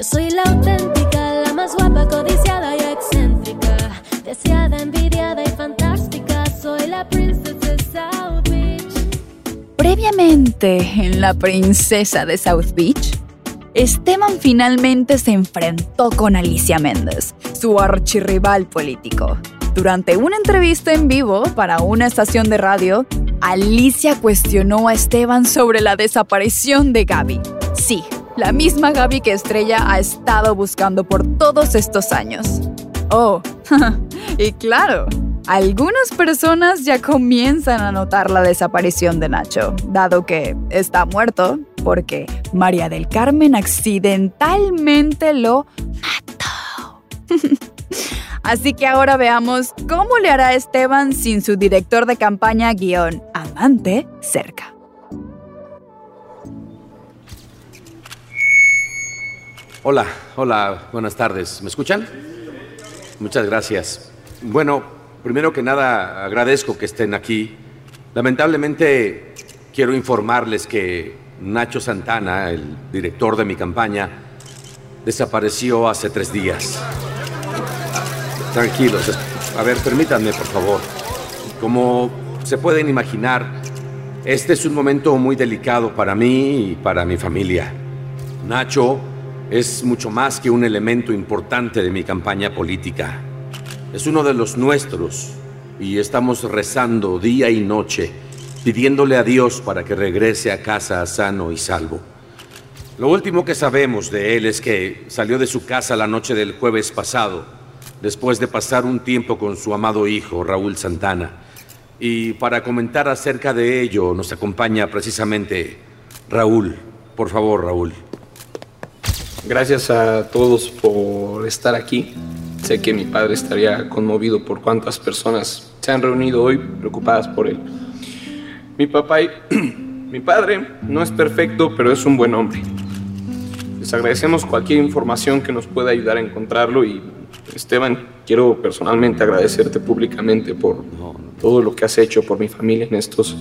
Yo soy la auténtica, la más guapa, codiciada y excéntrica. Deseada, envidiada y fantástica. Soy la princesa de South Beach. Previamente en La Princesa de South Beach, Esteban finalmente se enfrentó con Alicia Méndez, su archirrival político. Durante una entrevista en vivo para una estación de radio, Alicia cuestionó a Esteban sobre la desaparición de Gaby. Sí, la misma Gaby que Estrella ha estado buscando por todos estos años. Oh, y claro, algunas personas ya comienzan a notar la desaparición de Nacho, dado que está muerto porque María del Carmen accidentalmente lo mató. Así que ahora veamos cómo le hará Esteban sin su director de campaña guion amante cerca. Hola, hola, buenas tardes. ¿Me escuchan? Muchas gracias. Bueno, primero que nada agradezco que estén aquí. Lamentablemente quiero informarles que Nacho Santana, el director de mi campaña, desapareció hace tres días. Tranquilos, a ver, permítanme por favor. Como se pueden imaginar, este es un momento muy delicado para mí y para mi familia. Nacho es mucho más que un elemento importante de mi campaña política. Es uno de los nuestros y estamos rezando día y noche, pidiéndole a Dios para que regrese a casa sano y salvo. Lo último que sabemos de él es que salió de su casa la noche del jueves pasado, después de pasar un tiempo con su amado hijo, Raúl Santana. Y para comentar acerca de ello nos acompaña precisamente Raúl. Por favor, Raúl. Gracias a todos por estar aquí. Sé que mi padre estaría conmovido por cuántas personas se han reunido hoy preocupadas por él. Mi papá y mi padre no es perfecto, pero es un buen hombre. Les agradecemos cualquier información que nos pueda ayudar a encontrarlo y Esteban, quiero personalmente agradecerte públicamente por todo lo que has hecho por mi familia en estos,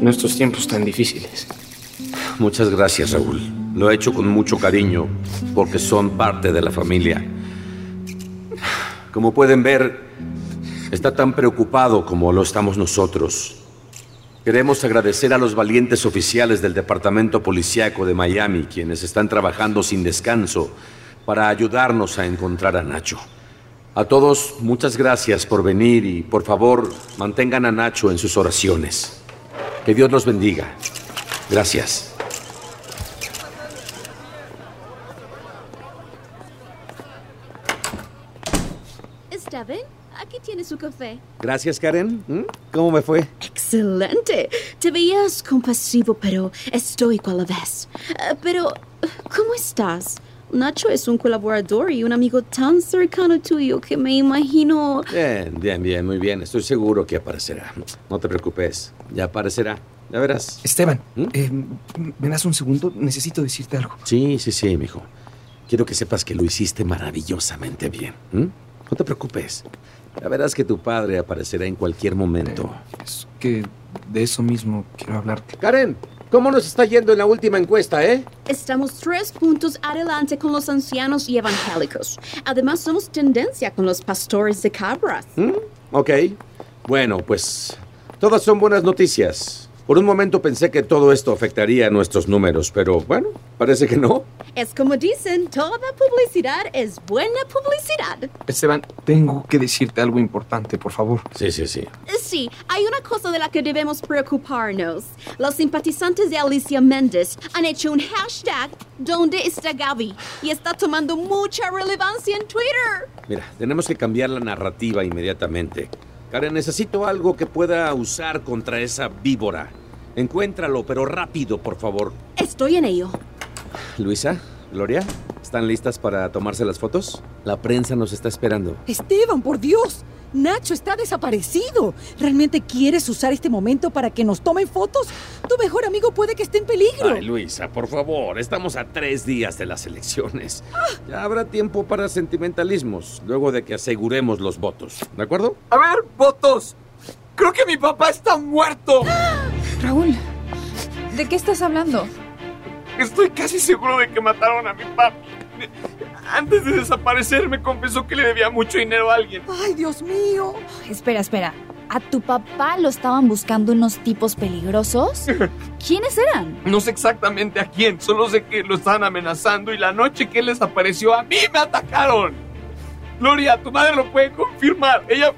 en estos tiempos tan difíciles. Muchas gracias, Raúl. Lo he hecho con mucho cariño porque son parte de la familia. Como pueden ver, está tan preocupado como lo estamos nosotros. Queremos agradecer a los valientes oficiales del Departamento Policiaco de Miami, quienes están trabajando sin descanso para ayudarnos a encontrar a Nacho. A todos, muchas gracias por venir y por favor mantengan a Nacho en sus oraciones. Que Dios los bendiga. Gracias. Esteban, aquí tiene su café. Gracias, Karen. ¿Mm? ¿Cómo me fue? Excelente. Te veías compasivo, pero estoico a la vez. Eh, pero, ¿cómo estás? Nacho es un colaborador y un amigo tan cercano tuyo que me imagino... Bien, bien, bien, muy bien. Estoy seguro que aparecerá. No te preocupes. Ya aparecerá. Ya verás. Esteban, eh, ¿me das un segundo? Necesito decirte algo. Sí, sí, sí, mijo. Quiero que sepas que lo hiciste maravillosamente bien. ¿m? No te preocupes. Ya verás que tu padre aparecerá en cualquier momento. Es que de eso mismo quiero hablarte. Karen, ¿cómo nos está yendo en la última encuesta, eh? Estamos tres puntos adelante con los ancianos y evangélicos. Además, somos tendencia con los pastores de cabras. ¿Mm? Ok. Bueno, pues todas son buenas noticias. Por un momento pensé que todo esto afectaría a nuestros números, pero bueno, parece que no. Es como dicen, toda publicidad es buena publicidad. Esteban, tengo que decirte algo importante, por favor. Sí, sí, sí. Sí, hay una cosa de la que debemos preocuparnos. Los simpatizantes de Alicia Méndez han hecho un hashtag ¿Dónde está Gaby? Y está tomando mucha relevancia en Twitter. Mira, tenemos que cambiar la narrativa inmediatamente. Karen, necesito algo que pueda usar contra esa víbora. Encuéntralo, pero rápido, por favor. Estoy en ello. Luisa, Gloria, ¿están listas para tomarse las fotos? La prensa nos está esperando. Esteban, por Dios. Nacho está desaparecido. ¿Realmente quieres usar este momento para que nos tomen fotos? Tu mejor amigo puede que esté en peligro. Ay, Luisa, por favor, estamos a tres días de las elecciones. Ya habrá tiempo para sentimentalismos, luego de que aseguremos los votos. ¿De acuerdo? A ver, votos. Creo que mi papá está muerto. Raúl, ¿de qué estás hablando? Estoy casi seguro de que mataron a mi papi. Antes de desaparecer me confesó que le debía mucho dinero a alguien. Ay, Dios mío. Espera, espera. ¿A tu papá lo estaban buscando unos tipos peligrosos? ¿Quiénes eran? No sé exactamente a quién, solo sé que lo estaban amenazando y la noche que él desapareció a mí me atacaron. Gloria, tu madre lo puede confirmar. Ella,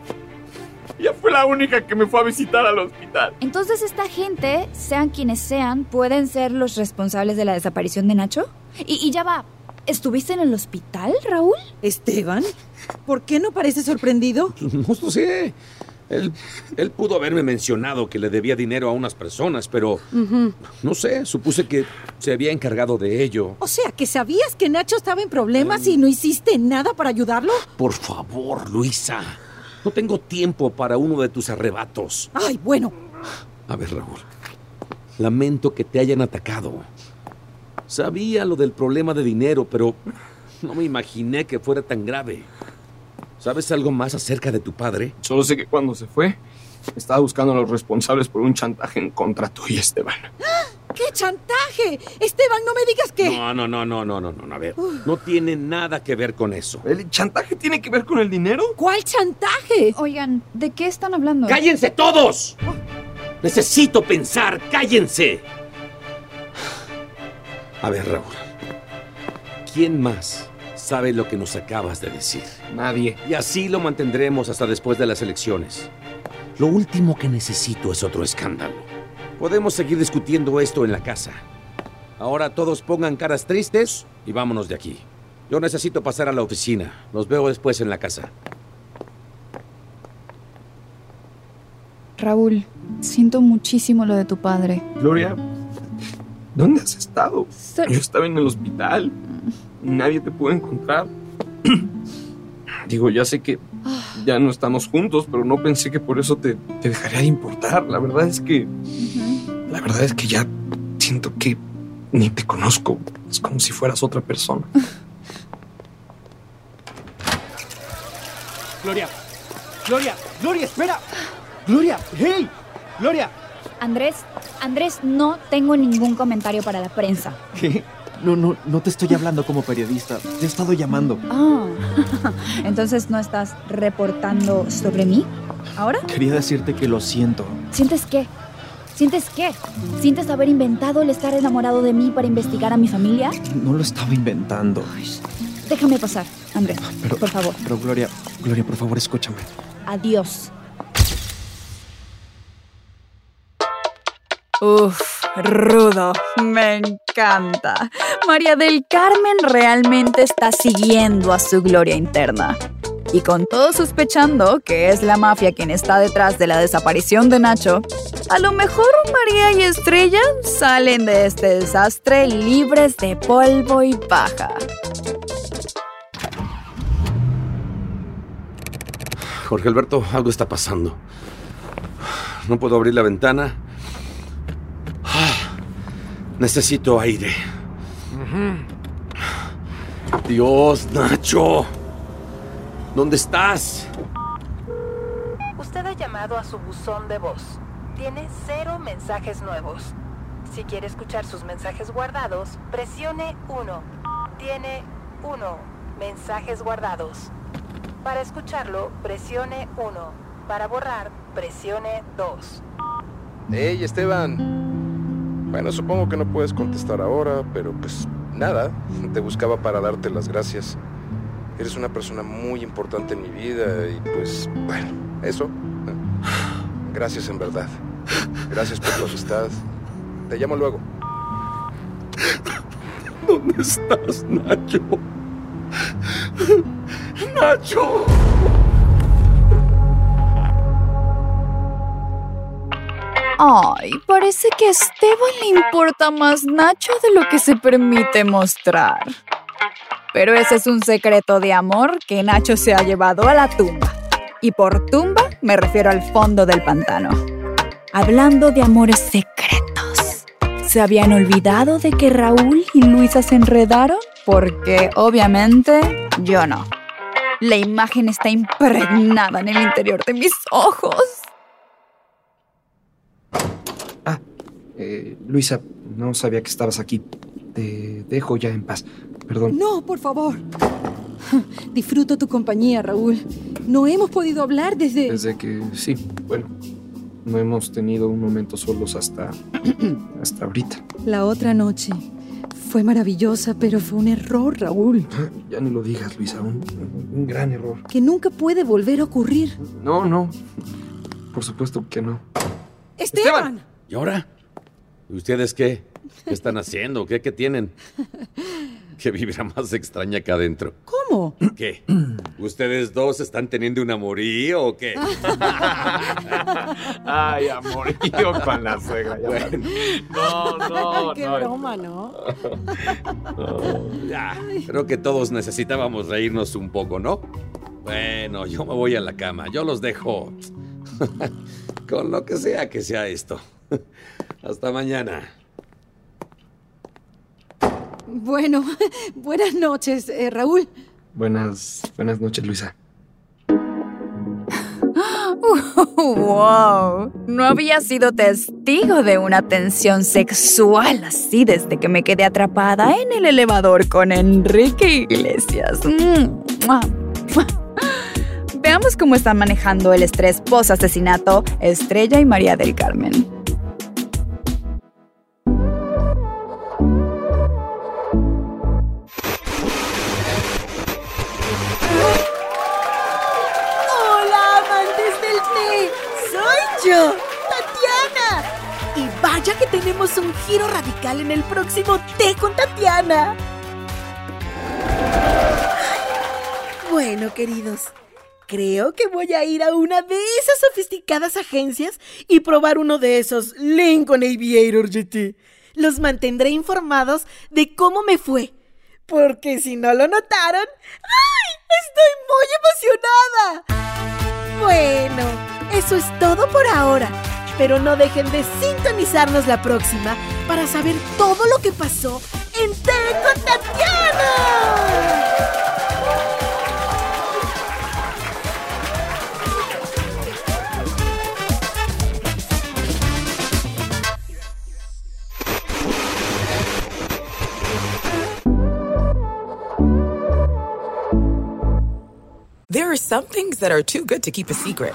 ella fue la única que me fue a visitar al hospital. Entonces esta gente, sean quienes sean, pueden ser los responsables de la desaparición de Nacho. Y, y ya va, ¿estuviste en el hospital, Raúl? Esteban, ¿por qué no parece sorprendido? No lo sé. Él, él pudo haberme mencionado que le debía dinero a unas personas, pero no sé, supuse que se había encargado de ello. O sea, que sabías que Nacho estaba en problemas y no hiciste nada para ayudarlo. Por favor, Luisa. No tengo tiempo para uno de tus arrebatos. Ay, bueno. A ver, Raúl. Lamento que te hayan atacado. Sabía lo del problema de dinero, pero no me imaginé que fuera tan grave. ¿Sabes algo más acerca de tu padre? Solo sé que cuando se fue, estaba buscando a los responsables por un chantaje en contra tuyo, Esteban. ¡Qué chantaje! Esteban, no me digas que... No, no, no, no, no, no, no. A ver, no tiene nada que ver con eso. ¿El chantaje tiene que ver con el dinero? ¿Cuál chantaje? Oigan, ¿de qué están hablando? ¡Cállense todos! Necesito pensar, cállense. A ver, Raúl. ¿Quién más sabe lo que nos acabas de decir? Nadie. Y así lo mantendremos hasta después de las elecciones. Lo último que necesito es otro escándalo. Podemos seguir discutiendo esto en la casa. Ahora todos pongan caras tristes y vámonos de aquí. Yo necesito pasar a la oficina. Los veo después en la casa. Raúl, siento muchísimo lo de tu padre. Gloria, ¿dónde has estado? So- Yo estaba en el hospital. Nadie te pudo encontrar. Digo, ya sé que ya no estamos juntos, pero no pensé que por eso te, te dejaría de importar. La verdad es que. La verdad es que ya siento que ni te conozco. Es como si fueras otra persona. Gloria, Gloria, Gloria, espera. Gloria, hey, Gloria. Andrés, Andrés, no tengo ningún comentario para la prensa. ¿Qué? No, no, no te estoy hablando como periodista. Te he estado llamando. Ah, entonces no estás reportando sobre mí ahora. Quería decirte que lo siento. ¿Sientes qué? ¿Sientes qué? ¿Sientes haber inventado el estar enamorado de mí para investigar a mi familia? No lo estaba inventando. Déjame pasar, Andrés, Pero, por favor. Pero Gloria, Gloria, por favor, escúchame. Adiós. Uf, rudo. Me encanta. María del Carmen realmente está siguiendo a su gloria interna. Y con todo sospechando que es la mafia quien está detrás de la desaparición de Nacho, a lo mejor María y Estrella salen de este desastre libres de polvo y paja. Jorge Alberto, algo está pasando. No puedo abrir la ventana. Necesito aire. Dios, Nacho. ¿Dónde estás? Usted ha llamado a su buzón de voz. Tiene cero mensajes nuevos. Si quiere escuchar sus mensajes guardados, presione 1. Tiene 1. Mensajes guardados. Para escucharlo, presione 1. Para borrar, presione 2. Hey, Esteban. Bueno, supongo que no puedes contestar ahora, pero pues nada, te buscaba para darte las gracias. Eres una persona muy importante en mi vida y pues, bueno, eso. Gracias en verdad. Gracias por tu amistad. Te llamo luego. ¿Dónde estás, Nacho? Nacho. Ay, parece que a Esteban le importa más Nacho de lo que se permite mostrar. Pero ese es un secreto de amor que Nacho se ha llevado a la tumba. Y por tumba me refiero al fondo del pantano. Hablando de amores secretos. ¿Se habían olvidado de que Raúl y Luisa se enredaron? Porque obviamente yo no. La imagen está impregnada en el interior de mis ojos. Eh, Luisa, no sabía que estabas aquí. Te dejo ya en paz. Perdón. No, por favor. Disfruto tu compañía, Raúl. No hemos podido hablar desde... Desde que sí, bueno, no hemos tenido un momento solos hasta hasta ahorita. La otra noche. Fue maravillosa, pero fue un error, Raúl. Ya ni lo digas, Luisa, un, un gran error. Que nunca puede volver a ocurrir. No, no. Por supuesto que no. ¡Esteban! ¿Y ahora? ¿Y ustedes qué? ¿Qué están haciendo? ¿Qué, qué tienen? ¿Qué vibra más extraña acá adentro? ¿Cómo? ¿Qué? ¿Ustedes dos están teniendo un amorío o qué? Ay, amorío con la suegra. ya Bueno. No, no, Qué no. broma, ¿no? Ya, creo que todos necesitábamos reírnos un poco, ¿no? Bueno, yo me voy a la cama. Yo los dejo. Con lo que sea que sea esto. Hasta mañana. Bueno, buenas noches, eh, Raúl. Buenas, buenas noches, Luisa. ¡Wow! No había sido testigo de una tensión sexual así desde que me quedé atrapada en el elevador con Enrique Iglesias. Mm. Veamos cómo están manejando el estrés post-asesinato Estrella y María del Carmen. Vaya que tenemos un giro radical en el próximo té con Tatiana. Bueno, queridos, creo que voy a ir a una de esas sofisticadas agencias y probar uno de esos Lincoln Aviator GT. Los mantendré informados de cómo me fue. Porque si no lo notaron, ¡ay! Estoy muy emocionada. Bueno, eso es todo por ahora. Pero no dejen de sintonizarnos la próxima para saber todo lo que pasó en Té con. There are some things that are too good to keep a secret.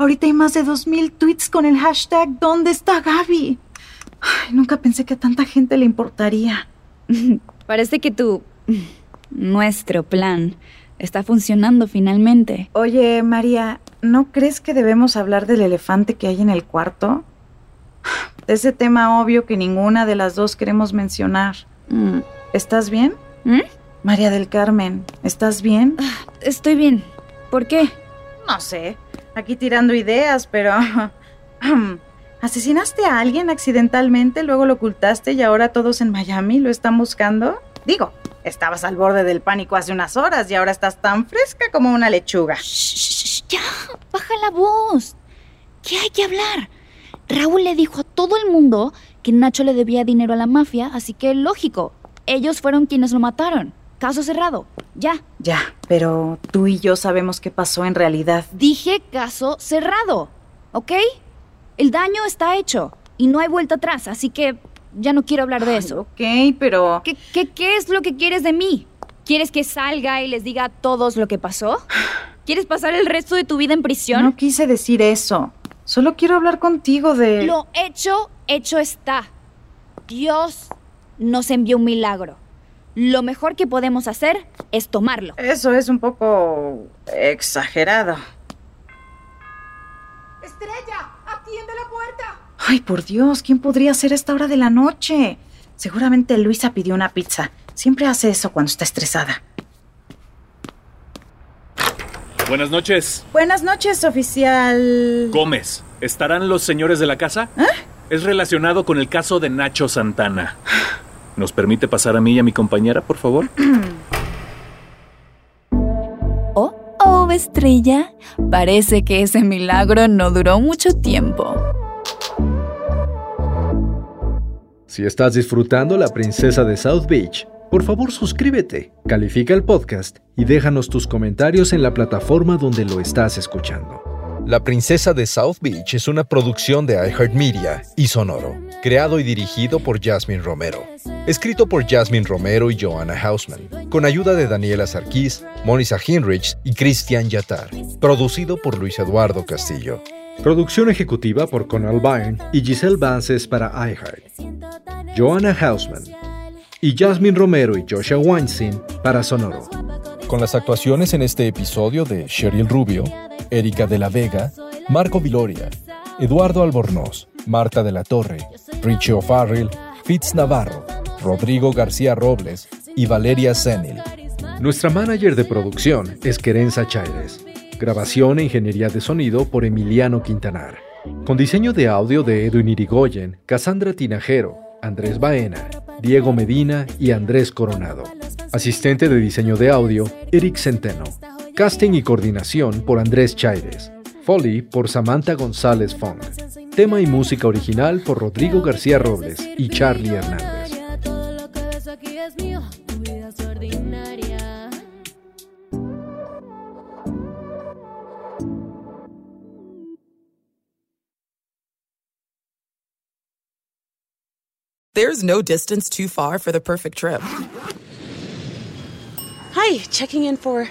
Ahorita hay más de 2.000 tweets con el hashtag ¿Dónde está Gaby? Ay, nunca pensé que a tanta gente le importaría. Parece que tu... nuestro plan está funcionando finalmente. Oye, María, ¿no crees que debemos hablar del elefante que hay en el cuarto? De ese tema obvio que ninguna de las dos queremos mencionar. Mm. ¿Estás bien? ¿Mm? María del Carmen, ¿estás bien? Estoy bien. ¿Por qué? No sé. Aquí tirando ideas, pero... ¿Asesinaste a alguien accidentalmente, luego lo ocultaste y ahora todos en Miami lo están buscando? Digo, estabas al borde del pánico hace unas horas y ahora estás tan fresca como una lechuga. Ya, baja la voz. ¿Qué hay que hablar? Raúl le dijo a todo el mundo que Nacho le debía dinero a la mafia, así que lógico, ellos fueron quienes lo mataron. Caso cerrado. Ya. Ya, pero tú y yo sabemos qué pasó en realidad. Dije caso cerrado, ¿ok? El daño está hecho y no hay vuelta atrás, así que ya no quiero hablar de eso. Ok, pero... ¿Qué, qué, qué es lo que quieres de mí? ¿Quieres que salga y les diga a todos lo que pasó? ¿Quieres pasar el resto de tu vida en prisión? No quise decir eso. Solo quiero hablar contigo de... Lo hecho, hecho está. Dios nos envió un milagro. Lo mejor que podemos hacer es tomarlo. Eso es un poco exagerado. Estrella, atiende la puerta. Ay, por Dios, ¿quién podría ser a esta hora de la noche? Seguramente Luisa pidió una pizza. Siempre hace eso cuando está estresada. Buenas noches. Buenas noches, oficial. Gómez, ¿estarán los señores de la casa? Es relacionado con el caso de Nacho Santana. ¿Nos permite pasar a mí y a mi compañera, por favor? Oh, oh, estrella. Parece que ese milagro no duró mucho tiempo. Si estás disfrutando La Princesa de South Beach, por favor suscríbete, califica el podcast y déjanos tus comentarios en la plataforma donde lo estás escuchando. La Princesa de South Beach es una producción de iHeartMedia y Sonoro, creado y dirigido por Jasmine Romero. Escrito por Jasmine Romero y Joanna Hausman, con ayuda de Daniela Sarkis, Monisa Hinrich y Christian Yatar. Producido por Luis Eduardo Castillo. Producción ejecutiva por Conal Byrne y Giselle Vances para iHeart. Joanna Hausman y Jasmine Romero y Joshua Weinstein para Sonoro. Con las actuaciones en este episodio de Cheryl Rubio, Erika de la Vega, Marco Viloria, Eduardo Albornoz, Marta de la Torre, Richie O'Farrell, Fitz Navarro, Rodrigo García Robles y Valeria Senil. Nuestra manager de producción es Querenza Chaires. Grabación e ingeniería de sonido por Emiliano Quintanar. Con diseño de audio de Edwin Irigoyen, Cassandra Tinajero, Andrés Baena, Diego Medina y Andrés Coronado. Asistente de diseño de audio, Eric Centeno. Casting y coordinación por Andrés Chaires. Foley por Samantha González Fong. Tema y música original por Rodrigo García Robles y Charlie Hernández. There's no distance too far for the perfect trip. Hi, checking in for.